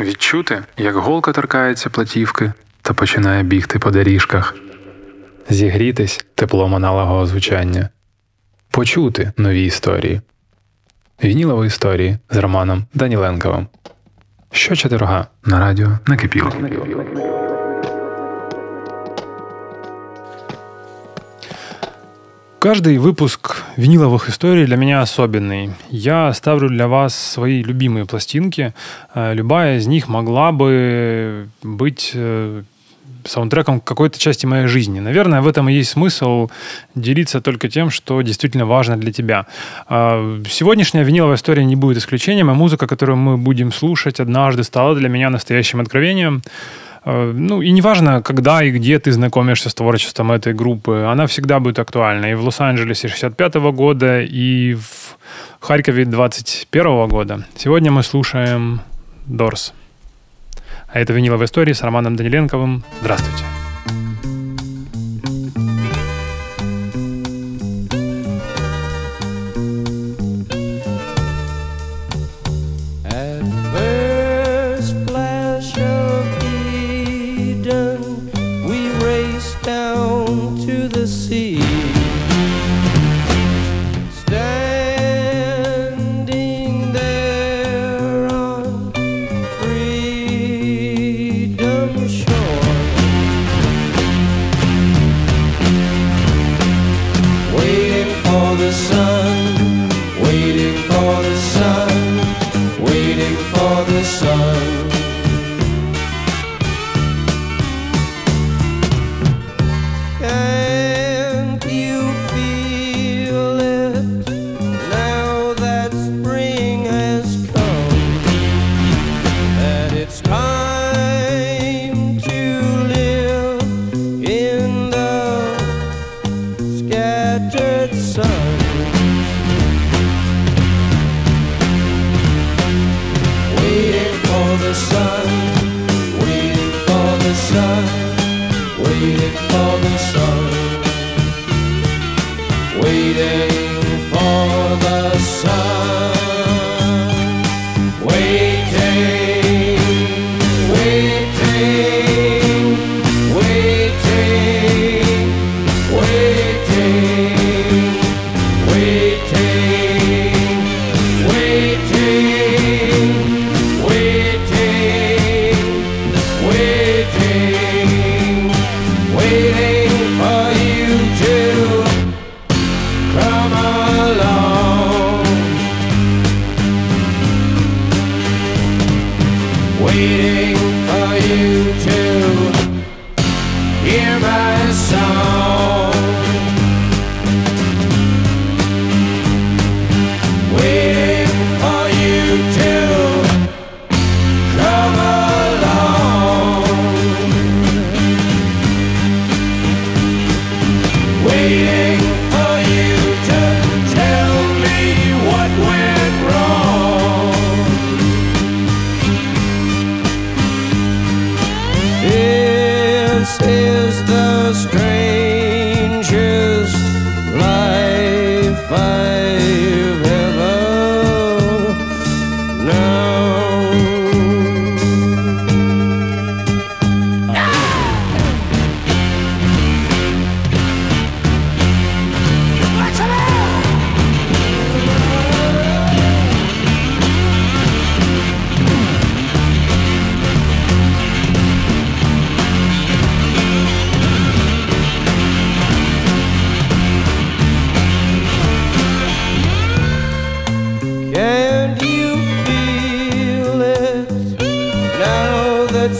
Відчути, як голка торкається платівки та починає бігти по доріжках, зігрітись теплом аналогового звучання, почути нові історії, вінілові історії з Романом Даніленковим. Що четверга на радіо накипіло. Каждый выпуск виниловых историй для меня особенный. Я ставлю для вас свои любимые пластинки. Э, любая из них могла бы быть э, саундтреком какой-то части моей жизни. Наверное, в этом и есть смысл делиться только тем, что действительно важно для тебя. Э, сегодняшняя виниловая история не будет исключением, а музыка, которую мы будем слушать, однажды стала для меня настоящим откровением. Э, ну, и неважно, когда и где ты знакомишься с творчеством этой группы, она всегда будет актуальна. И в Лос-Анджелесе 65 -го года, и в Харькове 21 -го года. Сегодня мы слушаем Дорс. А это «Виниловая история» с Романом Даниленковым. Здравствуйте.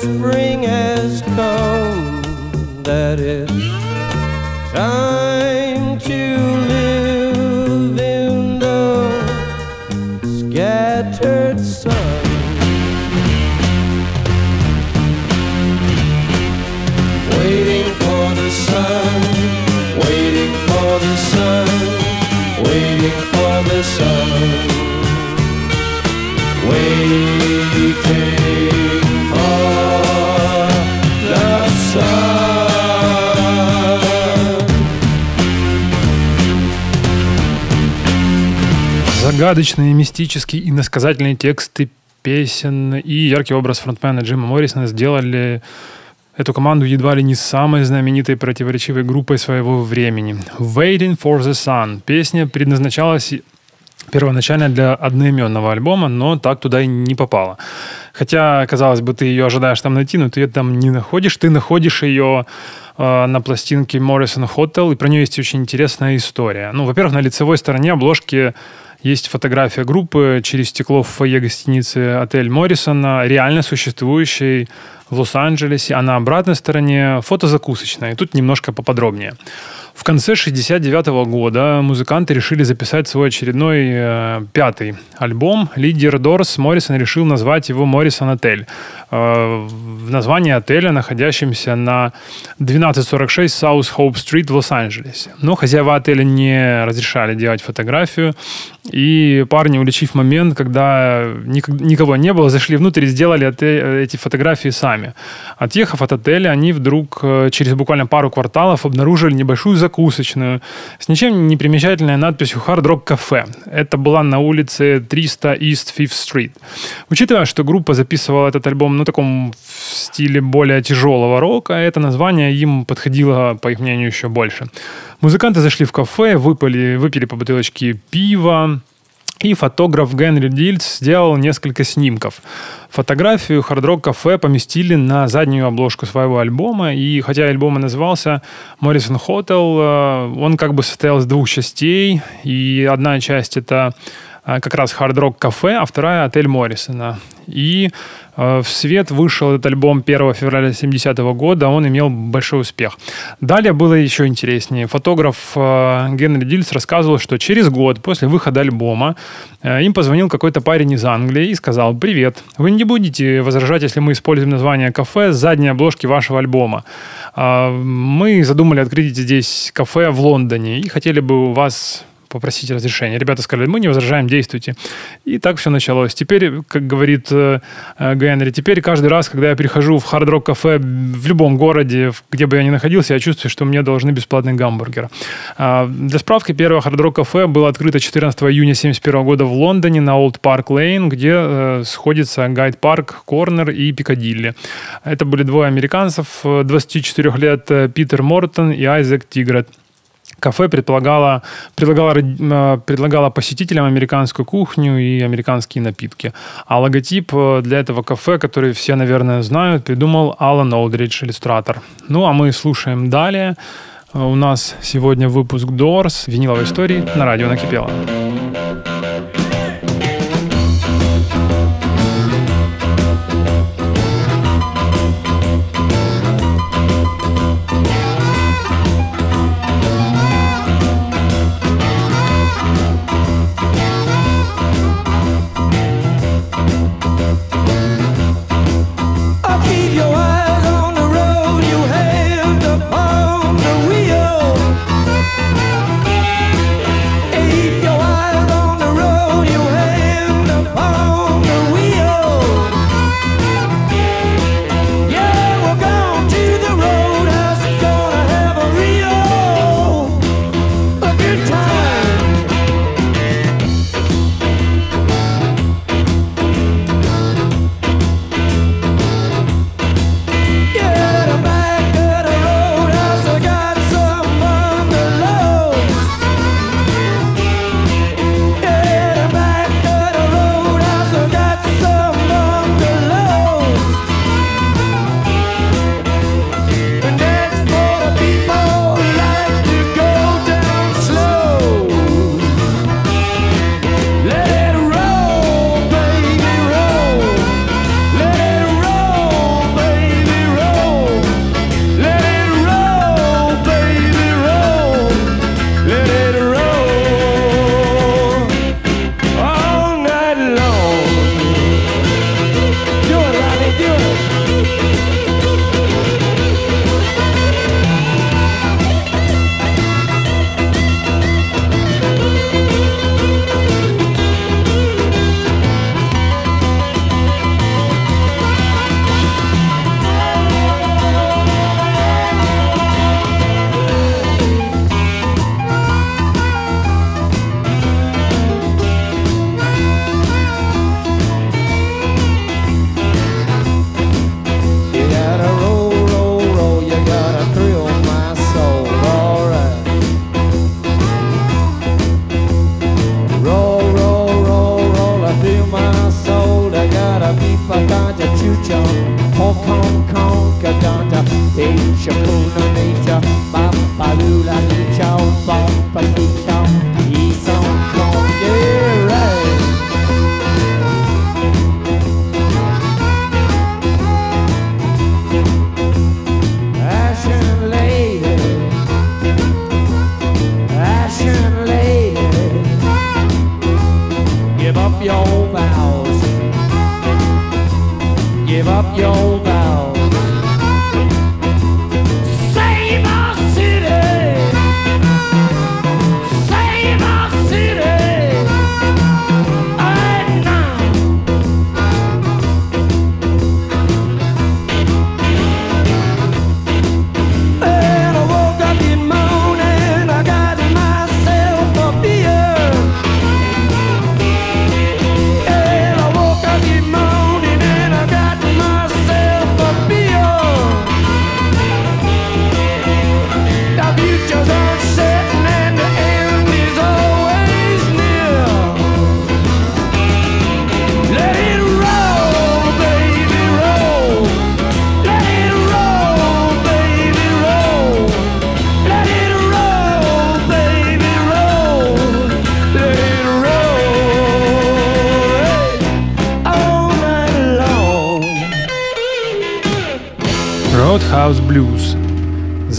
spring. Загадочные, мистические и насказательные тексты песен и яркий образ фронтмена Джима Моррисона сделали эту команду едва ли не самой знаменитой противоречивой группой своего времени. «Waiting for the Sun» песня предназначалась первоначально для одноименного альбома, но так туда и не попала. Хотя, казалось бы, ты ее ожидаешь там найти, но ты ее там не находишь. Ты находишь ее э, на пластинке Morrison Hotel, и про нее есть очень интересная история. Ну, во-первых, на лицевой стороне обложки есть фотография группы через стекло в фойе гостиницы «Отель Моррисона», реально существующей в Лос-Анджелесе, а на обратной стороне фото закусочная. И тут немножко поподробнее. В конце 69 года музыканты решили записать свой очередной э, пятый альбом. Лидер Дорс Моррисон решил назвать его «Моррисон Отель». Э, в названии отеля, находящемся на 1246 South Hope Street в Лос-Анджелесе. Но хозяева отеля не разрешали делать фотографию, и парни, уличив момент, когда никого не было, зашли внутрь и сделали эти фотографии сами. Отъехав от отеля, они вдруг э, через буквально пару кварталов обнаружили небольшую закусочную с ничем не примечательной надписью «Hard Rock Cafe». Это была на улице 300 East Fifth Street. Учитывая, что группа записывала этот альбом ну, таком в стиле более тяжелого рока, это название им подходило, по их мнению, еще больше. Музыканты зашли в кафе, выпали, выпили по бутылочке пива, и фотограф Генри Дильц сделал несколько снимков. Фотографию Rock Cafe поместили на заднюю обложку своего альбома, и хотя альбом и назывался Morrison Hotel, э, он как бы состоял из двух частей, и одна часть это э, как раз Rock Cafe, а вторая отель Моррисона. И в свет вышел этот альбом 1 февраля 70 года, он имел большой успех. Далее было еще интереснее. Фотограф э, Генри Дильс рассказывал, что через год после выхода альбома э, им позвонил какой-то парень из Англии и сказал, «Привет, вы не будете возражать, если мы используем название кафе с задней обложки вашего альбома? Мы задумали открыть здесь кафе в Лондоне и хотели бы у вас попросить разрешения. Ребята сказали, мы не возражаем, действуйте. И так все началось. Теперь, как говорит э, э, Генри, теперь каждый раз, когда я прихожу в хард-рок кафе в любом городе, где бы я ни находился, я чувствую, что мне должны бесплатный гамбургер. А, для справки, первое Hard Rock Cafe было открыто 14 июня 1971 года в Лондоне на Олд Парк Лейн, где э, сходится Гайд-Парк-Корнер и Пикадилли. Это были двое американцев, 24 лет Питер Мортон и Айзек Тигрет. Кафе предполагало, предлагало, э, предлагало посетителям американскую кухню и американские напитки. А логотип э, для этого кафе, который все, наверное, знают, придумал Алан Олдридж, иллюстратор. Ну, а мы слушаем далее. Э, у нас сегодня выпуск Doors, виниловой истории на радио «Накипело».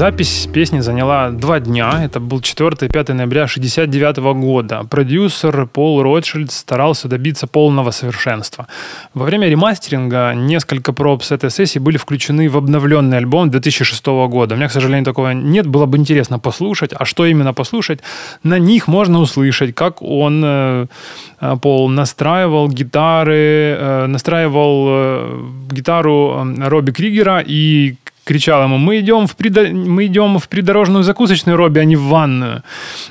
Запись песни заняла два дня. Это был 4-5 ноября 1969 года. Продюсер Пол Ротшильд старался добиться полного совершенства. Во время ремастеринга несколько проб с этой сессии были включены в обновленный альбом 2006 года. У меня, к сожалению, такого нет. Было бы интересно послушать. А что именно послушать? На них можно услышать, как он, э, э, Пол, настраивал гитары, э, настраивал гитару Робби Кригера и кричал ему, мы идем в, придо- мы идем в придорожную закусочную, Робби, а не в ванную.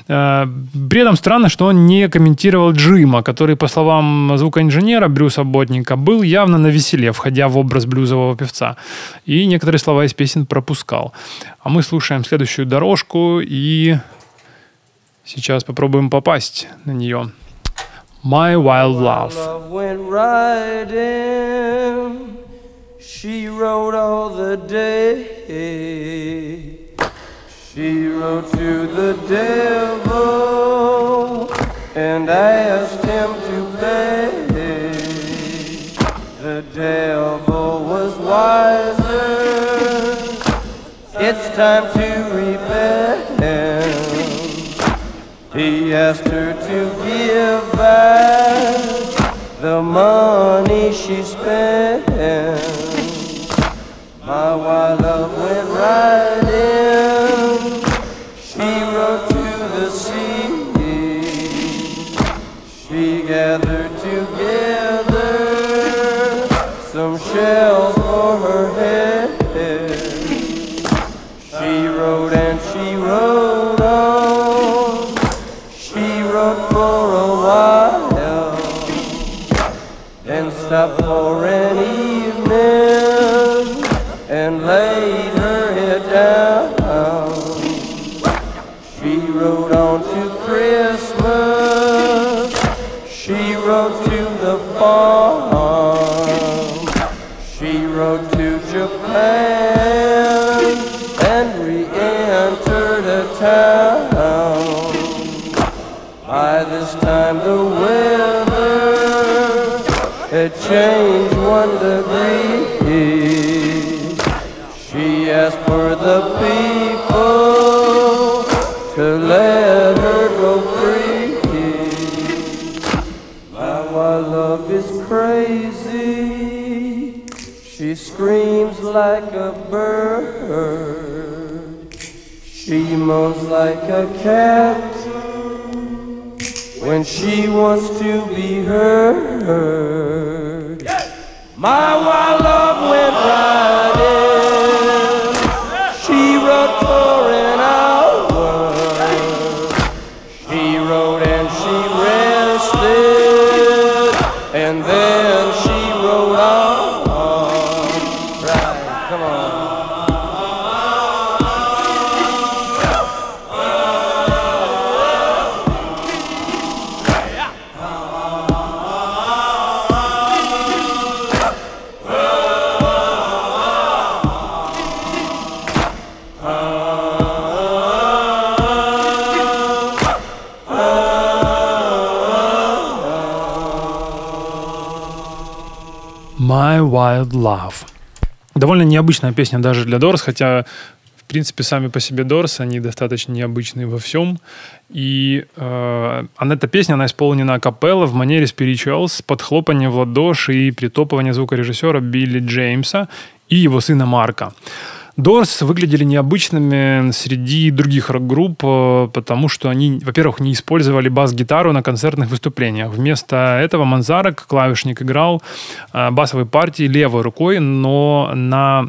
Э, При этом странно, что он не комментировал Джима, который, по словам звукоинженера Брюса Ботника, был явно на веселе, входя в образ блюзового певца. И некоторые слова из песен пропускал. А мы слушаем следующую дорожку и сейчас попробуем попасть на нее. My Wild Love. Love went. She wrote all the day. She wrote to the devil and asked him to pay. The devil was wiser. It's time to repent. He asked her to give back the money she spent. My wild love went riding. For the people to let her go free. My wild love is crazy. She screams like a bird. She moans like a cat when she wants to be heard. My wild Wild Love. Довольно необычная песня даже для Дорс, хотя в принципе, сами по себе Дорс, они достаточно необычные во всем. И э, она, эта песня, она исполнена капелла в манере spirituals, под хлопанье в ладоши и притопывание звукорежиссера Билли Джеймса и его сына Марка. Дорс выглядели необычными среди других рок-групп, э, потому что они, во-первых, не использовали бас-гитару на концертных выступлениях. Вместо этого Манзарек, клавишник, играл э, басовой партии левой рукой, но на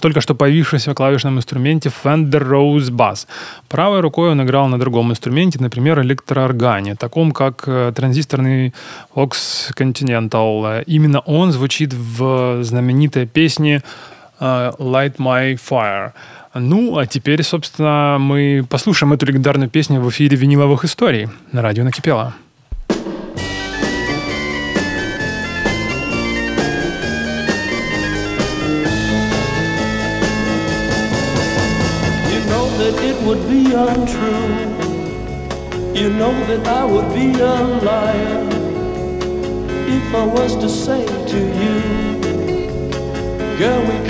только что появившемся клавишном инструменте Fender Rose Bass. Правой рукой он играл на другом инструменте, например, электрооргане, таком как э, транзисторный Vox Continental. Именно он звучит в знаменитой песне Light My Fire. Ну, а теперь, собственно, мы послушаем эту легендарную песню в эфире виниловых историй на радио Накипело. You know that I would be a liar if I was to say to you, Girl, we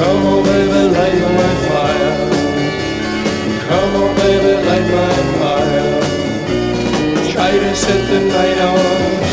Come on, baby, light my fire. Come on, baby, light my fire. Try to set the night on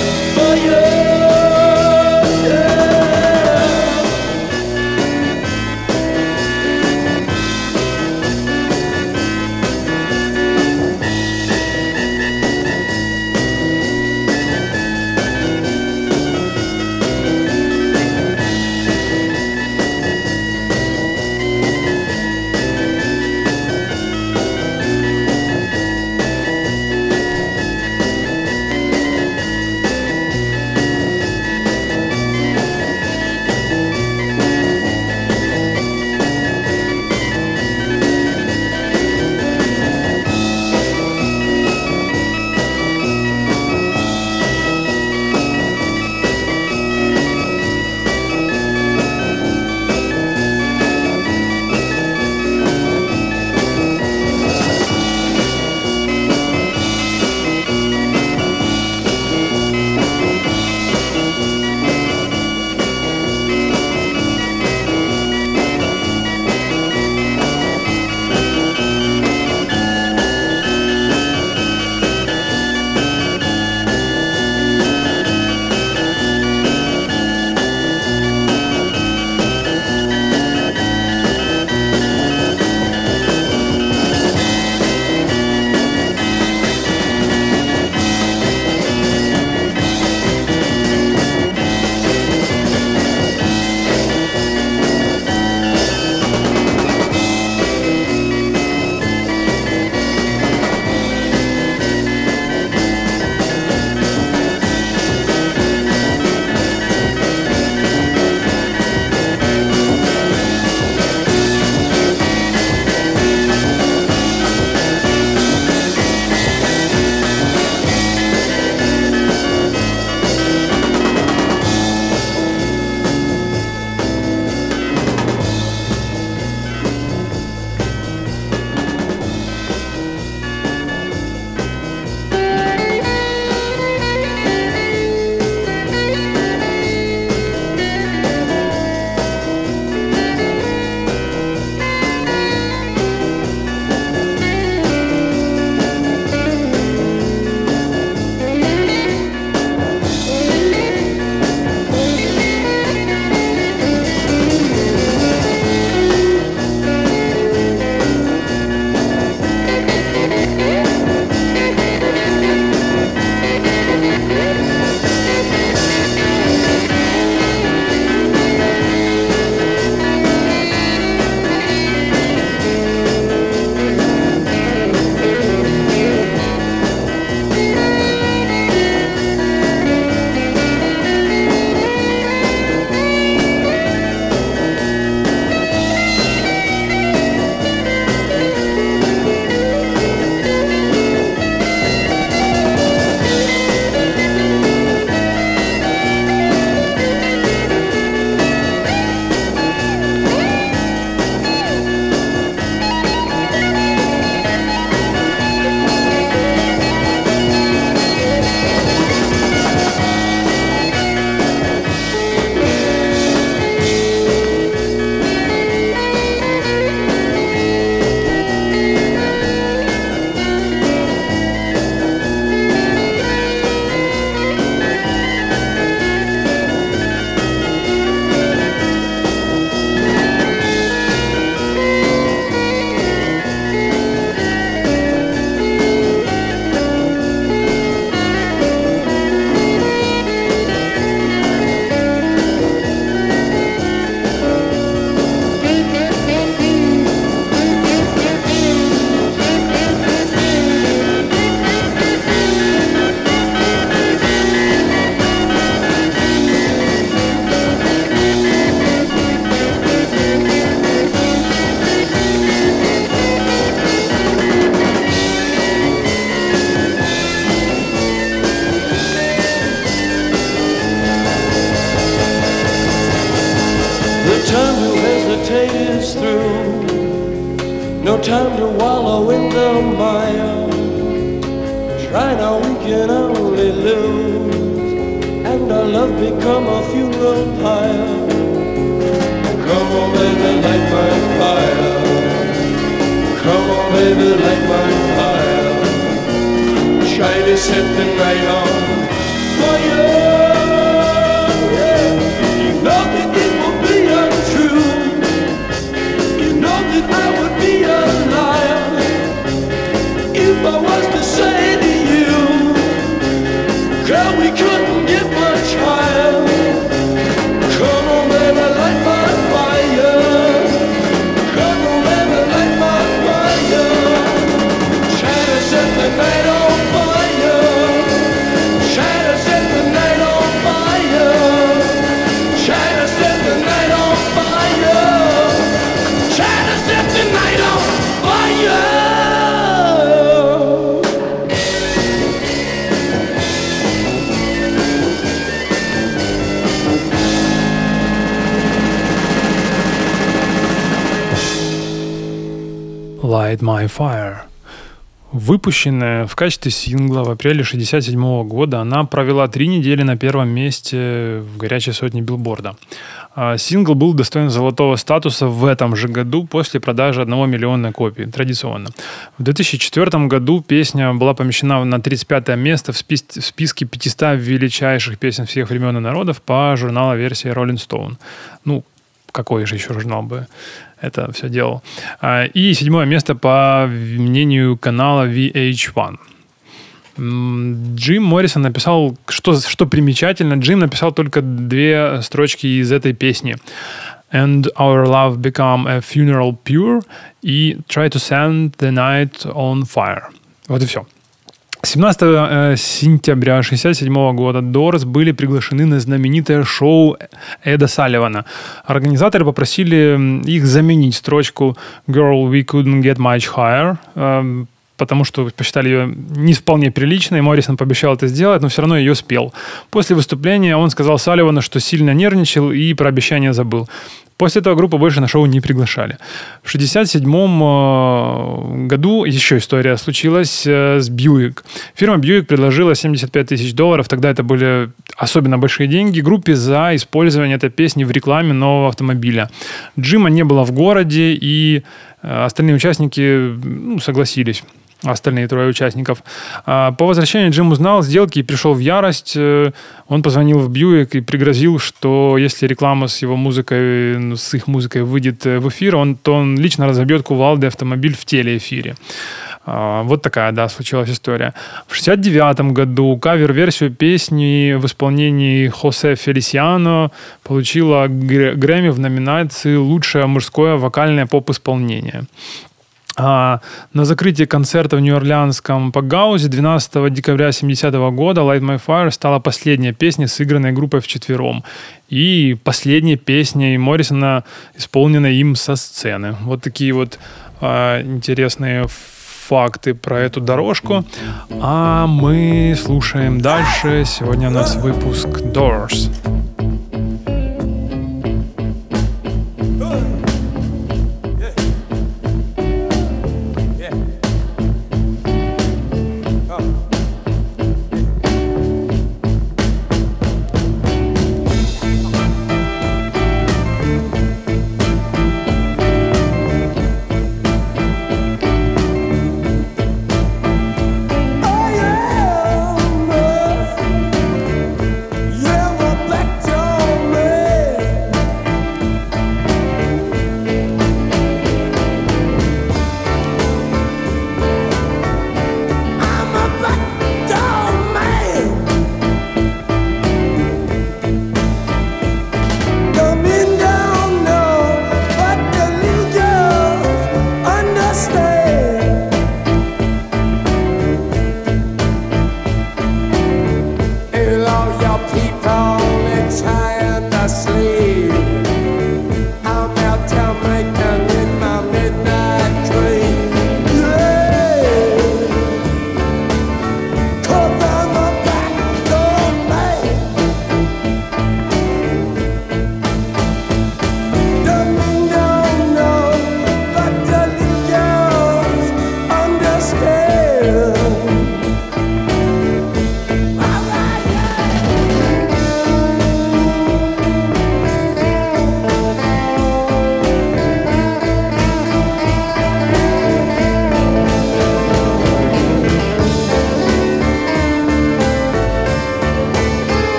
Light My Fire. Выпущенная в качестве сингла в апреле 1967 года, она провела три недели на первом месте в горячей сотне билборда. А Сингл был достоин золотого статуса в этом же году после продажи 1 миллиона копий, традиционно. В 2004 году песня была помещена на 35 место в, спис- в списке 500 величайших песен всех времен и народов по журналу версии Rolling Stone. Ну, какой же еще журнал бы это все делал. А, И седьмое место по мнению канала VH1. М, Джим Моррисон написал, что, что примечательно, Джим написал только две строчки из этой песни. And our love become a funeral pure и try to send the night on fire. Вот и все. 17 э, сентября 1967 года Дорс были приглашены на знаменитое шоу Эда Салливана. Организаторы попросили их заменить строчку «Girl, we couldn't get much higher», эм, потому что посчитали ее не вполне приличной. Моррисон пообещал это сделать, но все равно ее спел. После выступления он сказал Салливану, что сильно нервничал и про обещание забыл. После этого группу больше на шоу не приглашали. В 1967 году еще история случилась э, с Бьюик. Фирма Бьюик предложила 75 тысяч долларов, тогда это были особенно большие деньги, группе за использование этой песни в рекламе нового автомобиля. Джима не было в городе, и э, остальные участники ну, согласились остальные трое участников. А, По возвращению Джим узнал сделки и пришел в ярость. Э, Он позвонил в Бьюик и пригрозил, что если реклама с его музыкой, ну, с их музыкой выйдет э, в эфир, он, то он лично разобьет кувалдой автомобиль в телеэфире. А, Вот такая, да, случилась история. В 69 году кавер-версию песни в исполнении Хосе Фелисиано получила Грэ- Грэмми в номинации «Лучшее мужское вокальное поп-исполнение». А, на закрытии концерта в Нью-Орлеанском Пагаузе 12 декабря 70 года Light My Fire стала последняя песня, сыгранной группой вчетвером. И последняя песня Моррисона, исполненная им со сцены. Вот такие вот а, интересные факты про эту дорожку. А мы слушаем дальше. Сегодня у нас выпуск Doors.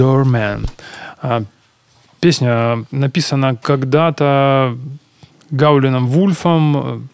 Doorman. А, песня написана когда-то Гаулином Вульфом,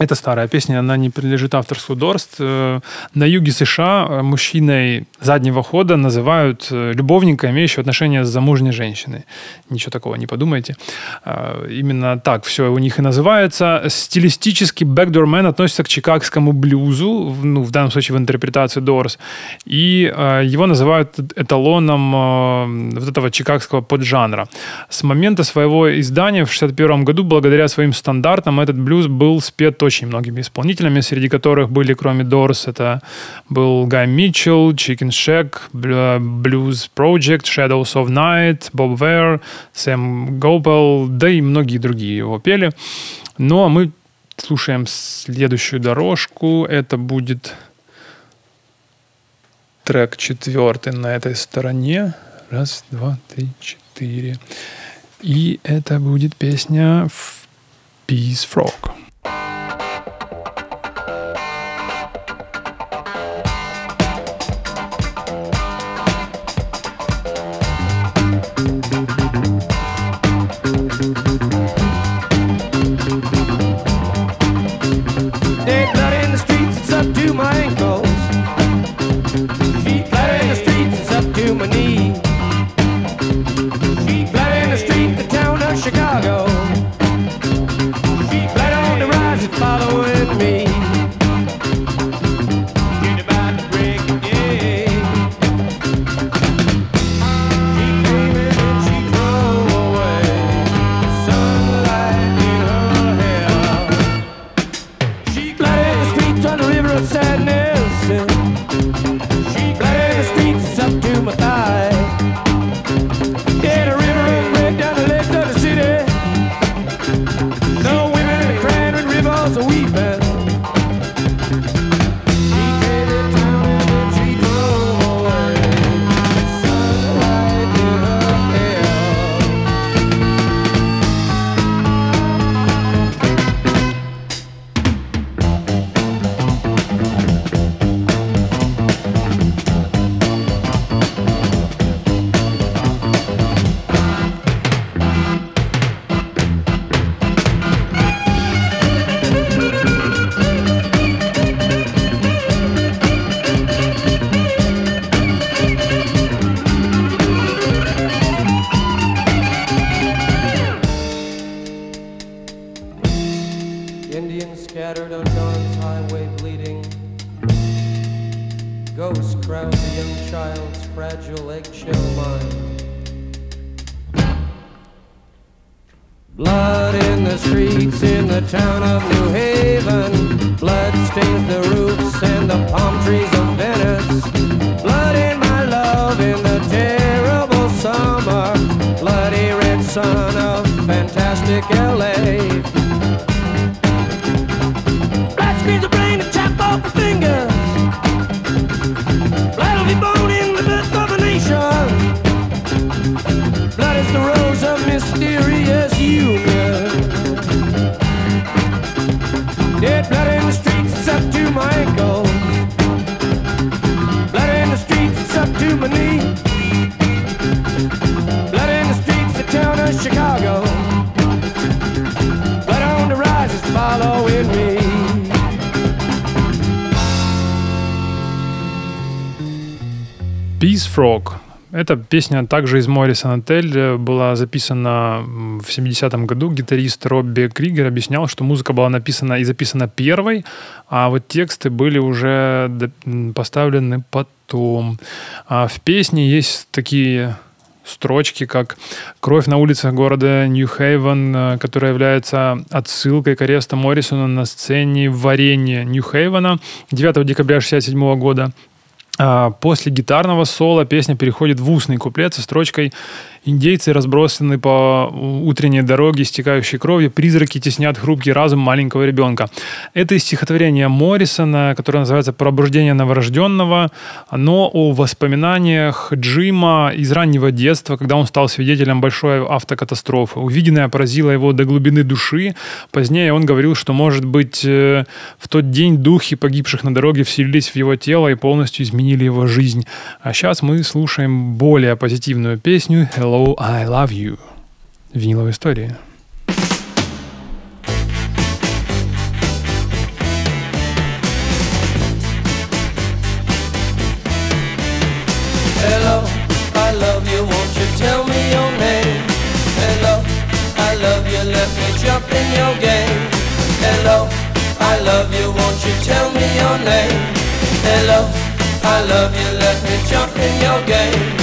это старая песня, она не принадлежит авторству Дорст. Э, на юге США мужчиной заднего хода называют э, любовника, имеющего отношения с замужней женщиной. Ничего такого не подумайте. А, именно так все у них и называется. Стилистически Backdoor Man относится к чикагскому блюзу, ну, в данном случае в интерпретации Doors, и а, его называют эталоном а, вот этого чикагского поджанра. С момента своего издания в 61 году, благодаря своим стандартам, этот блюз был спет очень многими исполнителями, среди которых были, кроме Doors, это был Гай Митчелл, Чикен Shack, uh, Blues Project, Shadows of Night, Bob Ware, Сэм Гобел, да и многие другие его пели. Ну, а мы слушаем следующую дорожку. Это будет трек четвертый на этой стороне. Раз, два, три, четыре. И это будет песня Peace Frog. Эта песня также из Моррисон Отель была записана в 70-м году. Гитарист Робби Кригер объяснял, что музыка была написана и записана первой, а вот тексты были уже поставлены потом. А в песне есть такие строчки, как «Кровь на улицах города Нью-Хейвен», э, которая является отсылкой к аресту Моррисона на сцене варенья Нью-Хейвена 9 декабря 1967 года. А, После гитарного соло песня переходит в устный куплет со строчкой «Индейцы разбросаны по утренней дороге, стекающей кровью, призраки теснят хрупкий разум маленького ребенка». Это из стихотворения Моррисона, которое называется «Пробуждение новорожденного». Оно о воспоминаниях Джима из раннего детства, когда он стал свидетелем большой автокатастрофы. Увиденное поразило его до глубины души. Позднее он говорил, что, может быть, э, в тот день духи погибших на дороге вселились в его тело и полностью изменили его жизнь. А сейчас мы слушаем более позитивную песню «Hello, I love you» виниловой истории. Hello, I love you, won't you tell me your name? Hello, I love you, let me jump in your game. Hello, I love you, won't you tell me your name? Hello, I love you, let me jump in your game.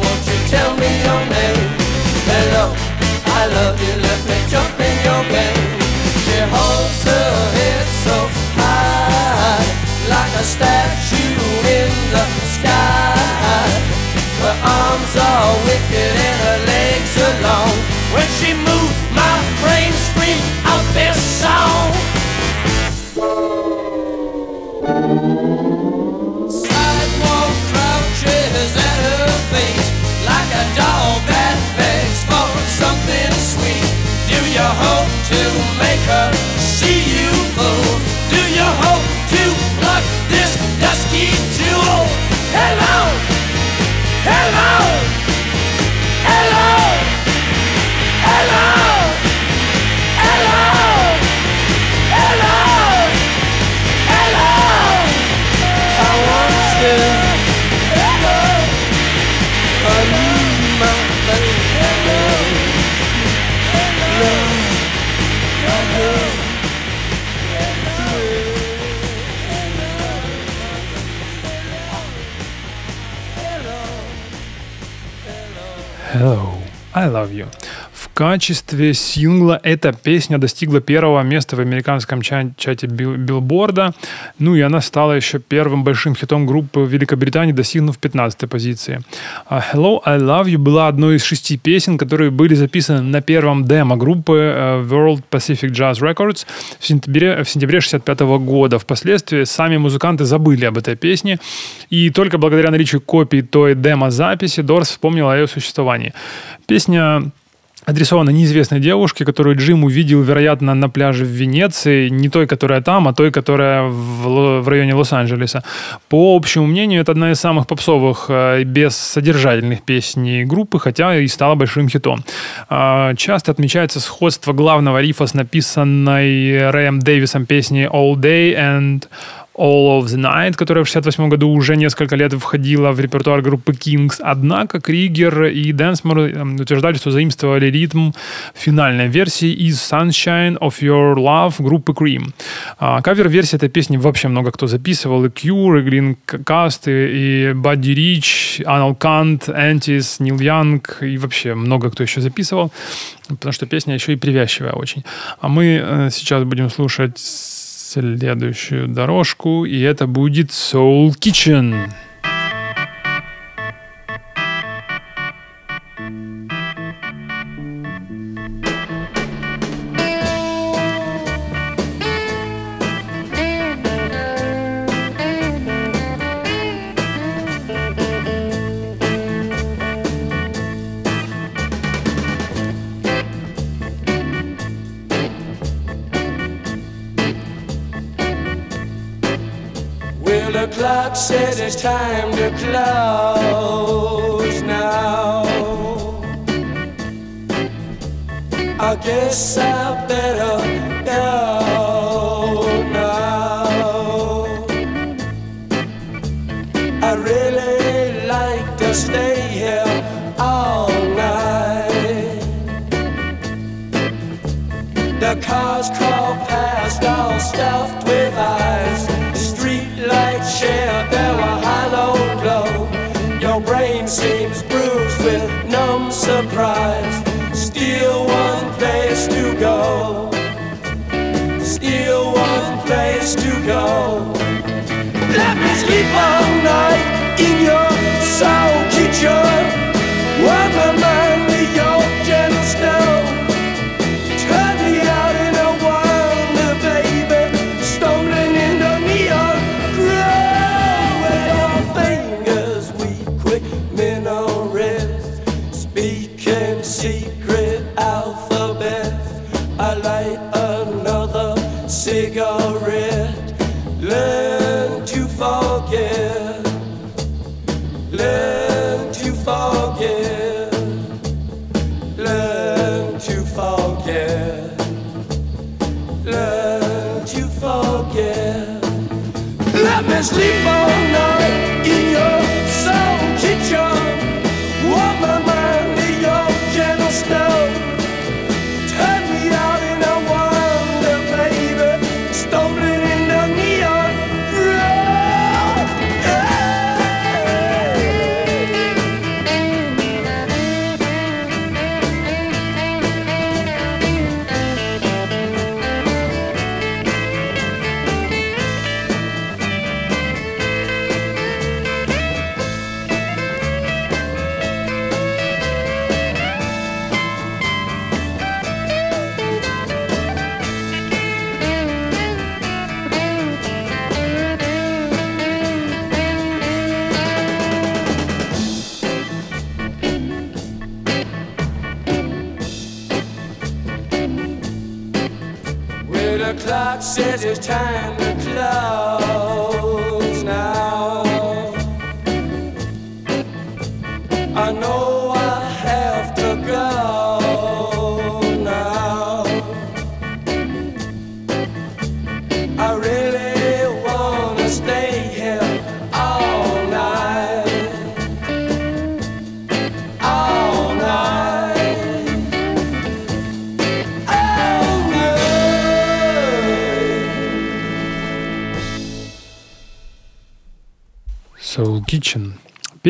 I love you, let me your game. She holds her head so high, like a statue in the sky. Her arms are wicked and her legs are long. When she moves, my brain screams her see you fool? Do you hope to pluck this dusky jewel? Hello, hello, Hello, I love you. Качестве сингла эта песня достигла первого места в американском ча- чате Бил- билборда. Ну и она стала еще первым большим хитом группы Великобритании, достигнув 15 позиции. А Hello, I Love You была одной из шести песен, которые были записаны на первом демо группы э, World Pacific Jazz Records в сентябре, в сентябре 65 года. Впоследствии сами музыканты забыли об этой песне, и только благодаря наличию копий той демо-записи Дорс вспомнил о ее существовании. Песня адресована неизвестной девушке, которую Джим увидел, вероятно, на пляже в Венеции, не той, которая там, а той, которая в, в районе Лос-Анджелеса. По общему мнению, это одна из самых попсовых э, и бессодержательных песней группы, хотя и стала большим хитом. А, Часто отмечается сходство главного рифа с написанной Рэем Дэвисом песней «All Day» and All of the Night, которая в 68 году уже несколько лет входила в репертуар группы Kinks. Однако Кригер и Денсмор эм, утверждали, что заимствовали ритм финальной версии из Sunshine of Your Love группы Cream. А, Кавер-версии этой песни вообще много кто записывал. И Cure, и Green Cast, и, и Buddy Rich, Anal Cunt, Антис, Нил Янг и вообще много кто еще записывал, потому что песня еще и привязчивая очень. А мы э, сейчас будем слушать следующую дорожку, и это будет Soul Kitchen.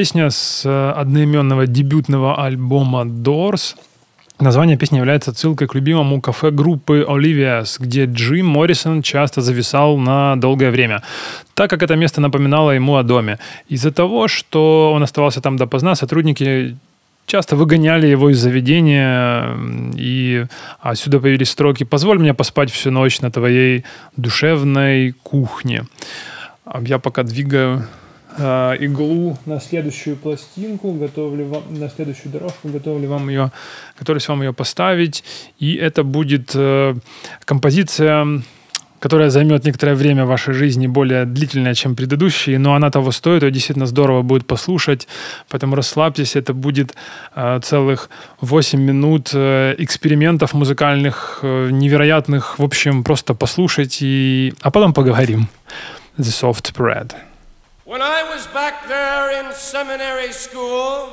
Песня с э, одноименного дебютного альбома Doors. Название песни является ссылкой к любимому кафе группы Olivia's, где Джим Моррисон часто зависал на долгое время, так как это место напоминало ему о доме. Из-за того, что он оставался там допоздна, сотрудники часто выгоняли его из заведения, и отсюда появились строки «Позволь мне поспать всю ночь на твоей душевной кухне». А Я пока двигаю э, иглу на следующую пластинку, готовлю вам, на следующую дорожку, готовлю вам ее, готовлюсь вам ее поставить. И это будет э, композиция, которая займет некоторое время вашей жизни, более длительная, чем предыдущие, но она того стоит, ее действительно здорово будет послушать, поэтому расслабьтесь, это будет э, целых 8 минут э, экспериментов музыкальных, э, невероятных, в общем, просто послушать, и... а потом поговорим. The Soft Bread. When I was back there in seminary school,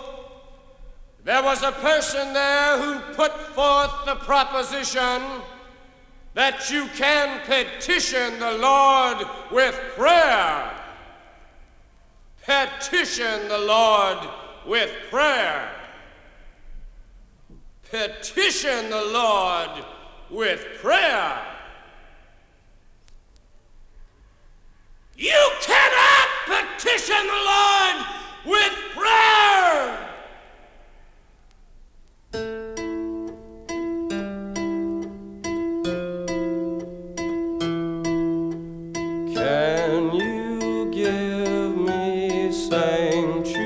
there was a person there who put forth the proposition that you can petition the Lord with prayer. Petition the Lord with prayer. Petition the Lord with prayer. You cannot petition the Lord with prayer. Can you give me sanctuary?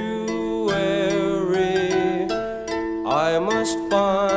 I must find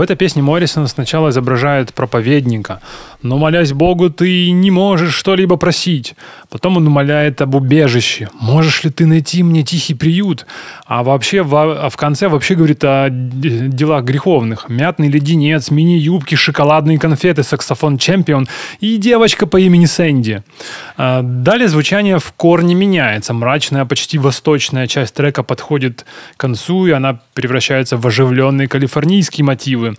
В этой песне Моррисон сначала изображает проповедника, но, молясь Богу, ты не можешь что-либо просить. Потом он умоляет об убежище. Можешь ли ты найти мне тихий приют? А вообще, в, а в конце вообще говорит о делах греховных. Мятный леденец, мини-юбки, шоколадные конфеты, саксофон чемпион и девочка по имени Сэнди. А, Далее звучание в корне меняется. Мрачная, почти восточная часть трека подходит к концу, и она превращается в оживленные калифорнийские мотивы.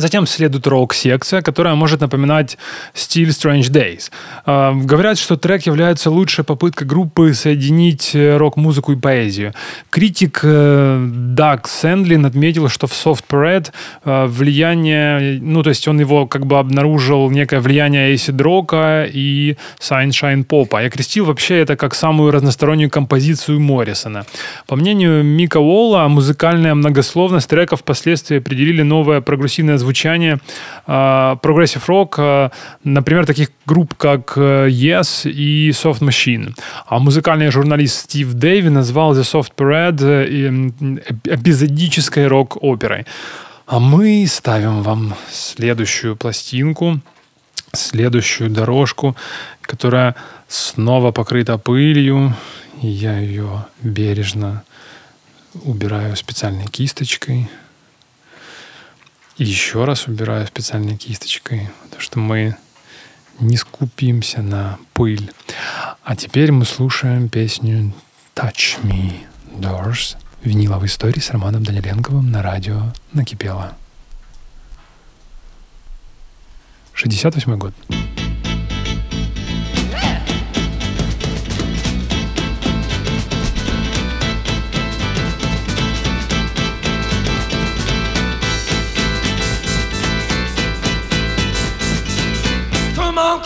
Затем следует рок-секция, которая может напоминать стиль Strange Days. Э, Говорят, что трек является лучшей попыткой группы соединить э, рок-музыку и поэзию. Критик э, Даг Сэндлин отметил, что в Soft Parade э, влияние, ну, то есть он его как бы обнаружил некое влияние Acid Rock и Sunshine Pop, и окрестил вообще это как самую разностороннюю композицию Моррисона. По мнению Мика Уолла, музыкальная многословность трека впоследствии определили новое прогрессивное звучание э, прогрессив рок, э, например, таких групп, как э, Yes и Soft Machine. А музыкальный журналист Стив Дэйви назвал The Soft Parade э, эпизодической рок-оперой. А мы ставим вам следующую пластинку, следующую дорожку, которая снова покрыта пылью. Я ее бережно убираю специальной кисточкой. Еще раз убираю специальной кисточкой, потому что мы не скупимся на пыль. А теперь мы слушаем песню «Touch Me» Doors виниловой истории с Романом Даниленковым на радио «Накипело». 68 год.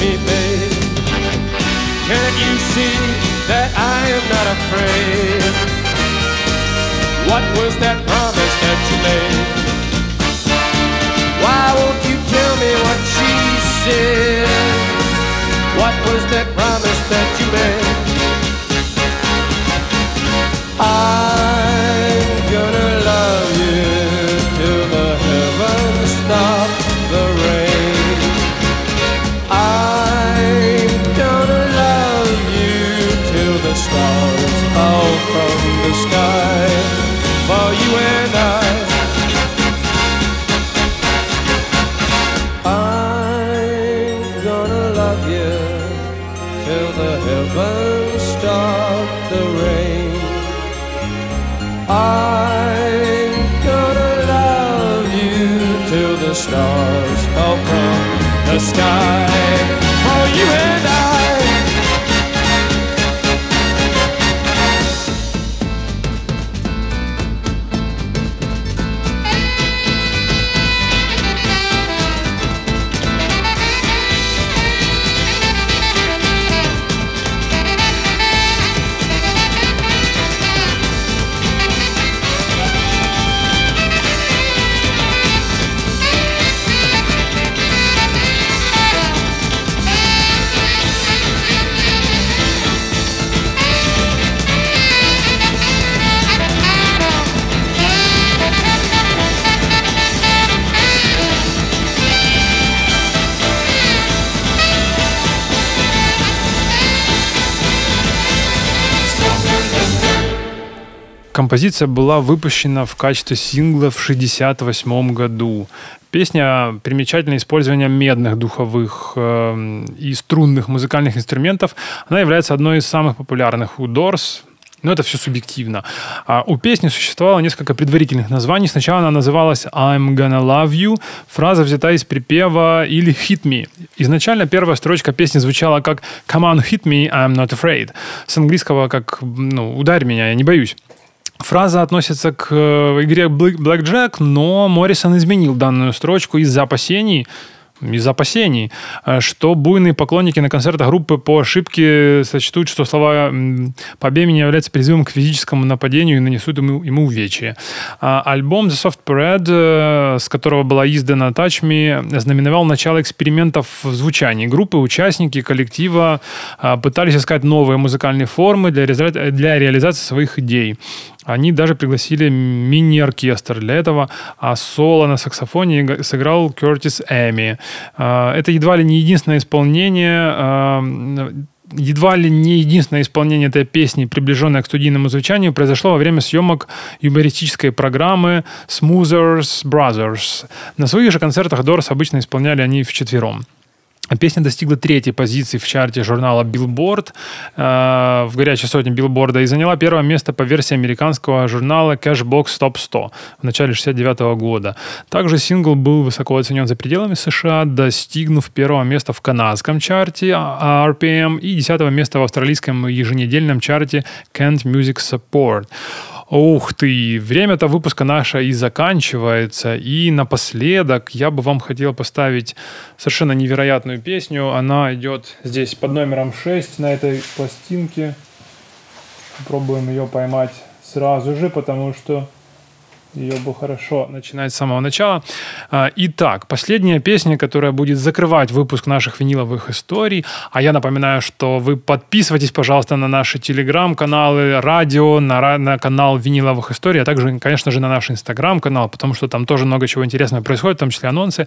me, babe. Can't you see that I am not afraid? What was that promise that you made? Why won't you tell me what she said? What was that promise that you made? I'm love you till the heavens stop the rain. I'm gonna love you till the stars fall from the sky Композиция была выпущена в качестве сингла в 1968 году. Песня примечательна использованием медных духовых э, и струнных музыкальных инструментов. Она является одной из самых популярных у Doors, но это все субъективно. А у песни существовало несколько предварительных названий. Сначала она называлась «I'm gonna love you». Фраза взята из припева или «hit me». Изначально первая строчка песни звучала как «Come on, hit me, I'm not afraid». С английского как ну, «Ударь меня, я не боюсь». Фраза относится к э, игре Blackjack, но Моррисон изменил данную строчку из-за опасений, из опасений, э, что буйные поклонники на концертах группы по ошибке сочтут, что слова «побей меня» являются призывом к физическому нападению и нанесут ему, ему увечья. А альбом The Soft Parade, э, с которого была издана Touch Me, знаменовал начало экспериментов в звучании. Группы, участники коллектива пытались искать новые музыкальные формы для, для реализации своих идей. Они даже пригласили мини-оркестр для этого, а соло на саксофоне сыграл Кертис Эми. А, это едва ли не единственное исполнение а, едва ли не единственное исполнение этой песни, приближенное к студийному звучанию, произошло во время съемок юмористической программы Smoothers Brothers. На своих же концертах Дорс обычно исполняли они вчетвером. Песня достигла третьей позиции в чарте журнала Billboard э, в горячей сотне Billboard и заняла первое место по версии американского журнала Cashbox Top 100 в начале 69 года. Также сингл был высоко оценен за пределами США, достигнув первого места в канадском чарте RPM и десятого места в австралийском еженедельном чарте Kent Music Support. Ух ты, время-то выпуска наше и заканчивается. И напоследок я бы вам хотел поставить совершенно невероятную песню. Она идет здесь под номером 6 на этой пластинке. Попробуем ее поймать сразу же, потому что ее бы хорошо начинать с самого начала. А, итак, последняя песня, которая будет закрывать выпуск наших виниловых историй. А я напоминаю, что вы подписывайтесь, пожалуйста, на наши телеграм-каналы, радио, на, на канал виниловых историй, а также, конечно же, на наш инстаграм-канал, потому что там тоже много чего интересного происходит, в том числе анонсы.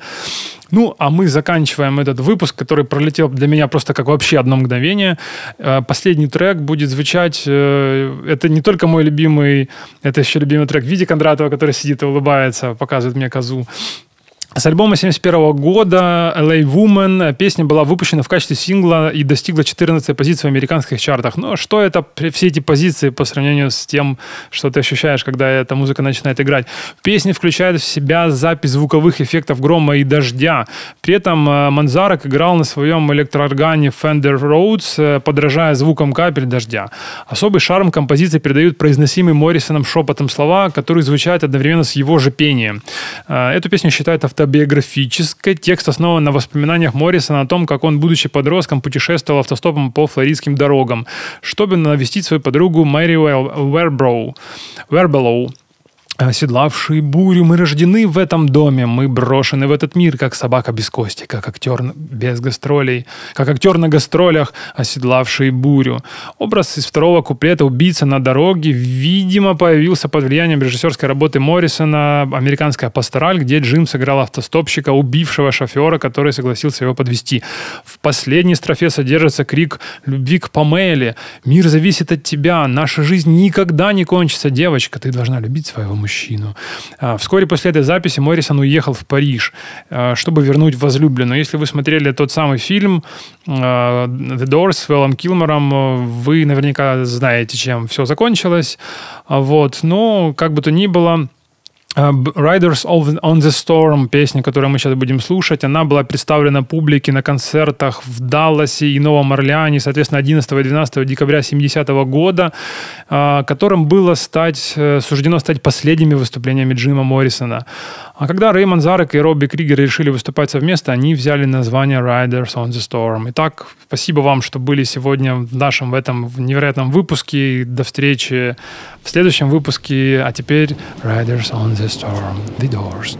Ну, а мы заканчиваем этот выпуск, который пролетел для меня просто как вообще одно мгновение. А, последний трек будет звучать... Э, это не только мой любимый, это еще любимый трек Види Кондратова, который сидит и улыбается, показывает мне козу. С альбома 71 года LA Woman песня была выпущена в качестве сингла и достигла 14 позиции в американских чартах. Но что это все эти позиции по сравнению с тем, что ты ощущаешь, когда эта музыка начинает играть? Песня включает в себя запись звуковых эффектов грома и дождя. При этом э, Манзарек играл на своем электрооргане Fender Rhodes, э, подражая звукам капель дождя. Особый шарм композиции передают произносимый Моррисоном шепотом слова, которые звучат одновременно с его же пением. Э, эту песню считают авто автобиографической. Текст основан на воспоминаниях Моррисона о том, как он, будучи подростком, путешествовал автостопом по флоридским дорогам, чтобы навестить свою подругу Мэри Верброу. Вербелоу. Оседлавшие бурю, мы рождены в этом доме, мы брошены в этот мир, как собака без кости, как актер без гастролей, как актер на гастролях, оседлавший бурю. Образ из второго куплета «Убийца на дороге» видимо появился под влиянием режиссерской работы Моррисона «Американская пастораль», где Джим сыграл автостопщика, убившего шофера, который согласился его подвести. В последней строфе содержится крик любви к Памеле. «Мир зависит от тебя, наша жизнь никогда не кончится, девочка, ты должна любить своего мужчину» мужчину. А, вскоре после этой записи Моррисон уехал в Париж, а, чтобы вернуть возлюбленную. Если вы смотрели тот самый фильм а, «The Doors» с Вэллом Килмором, вы наверняка знаете, чем все закончилось. Вот. Но, как бы то ни было, Riders on the Storm, песня, которую мы сейчас будем слушать, она была представлена публике на концертах в Далласе и Новом Орлеане, соответственно, 11 и 12 декабря 70 -го года, э, которым было стать, э, суждено стать последними выступлениями Джима Моррисона. А когда Реймон Зарек и Робби Кригер решили выступать совместно, они взяли название Riders on the Storm. Итак, спасибо вам, что были сегодня в нашем в этом невероятном выпуске. До встречи в следующем выпуске. А теперь Riders on the Storm, The Doors.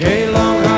Take a long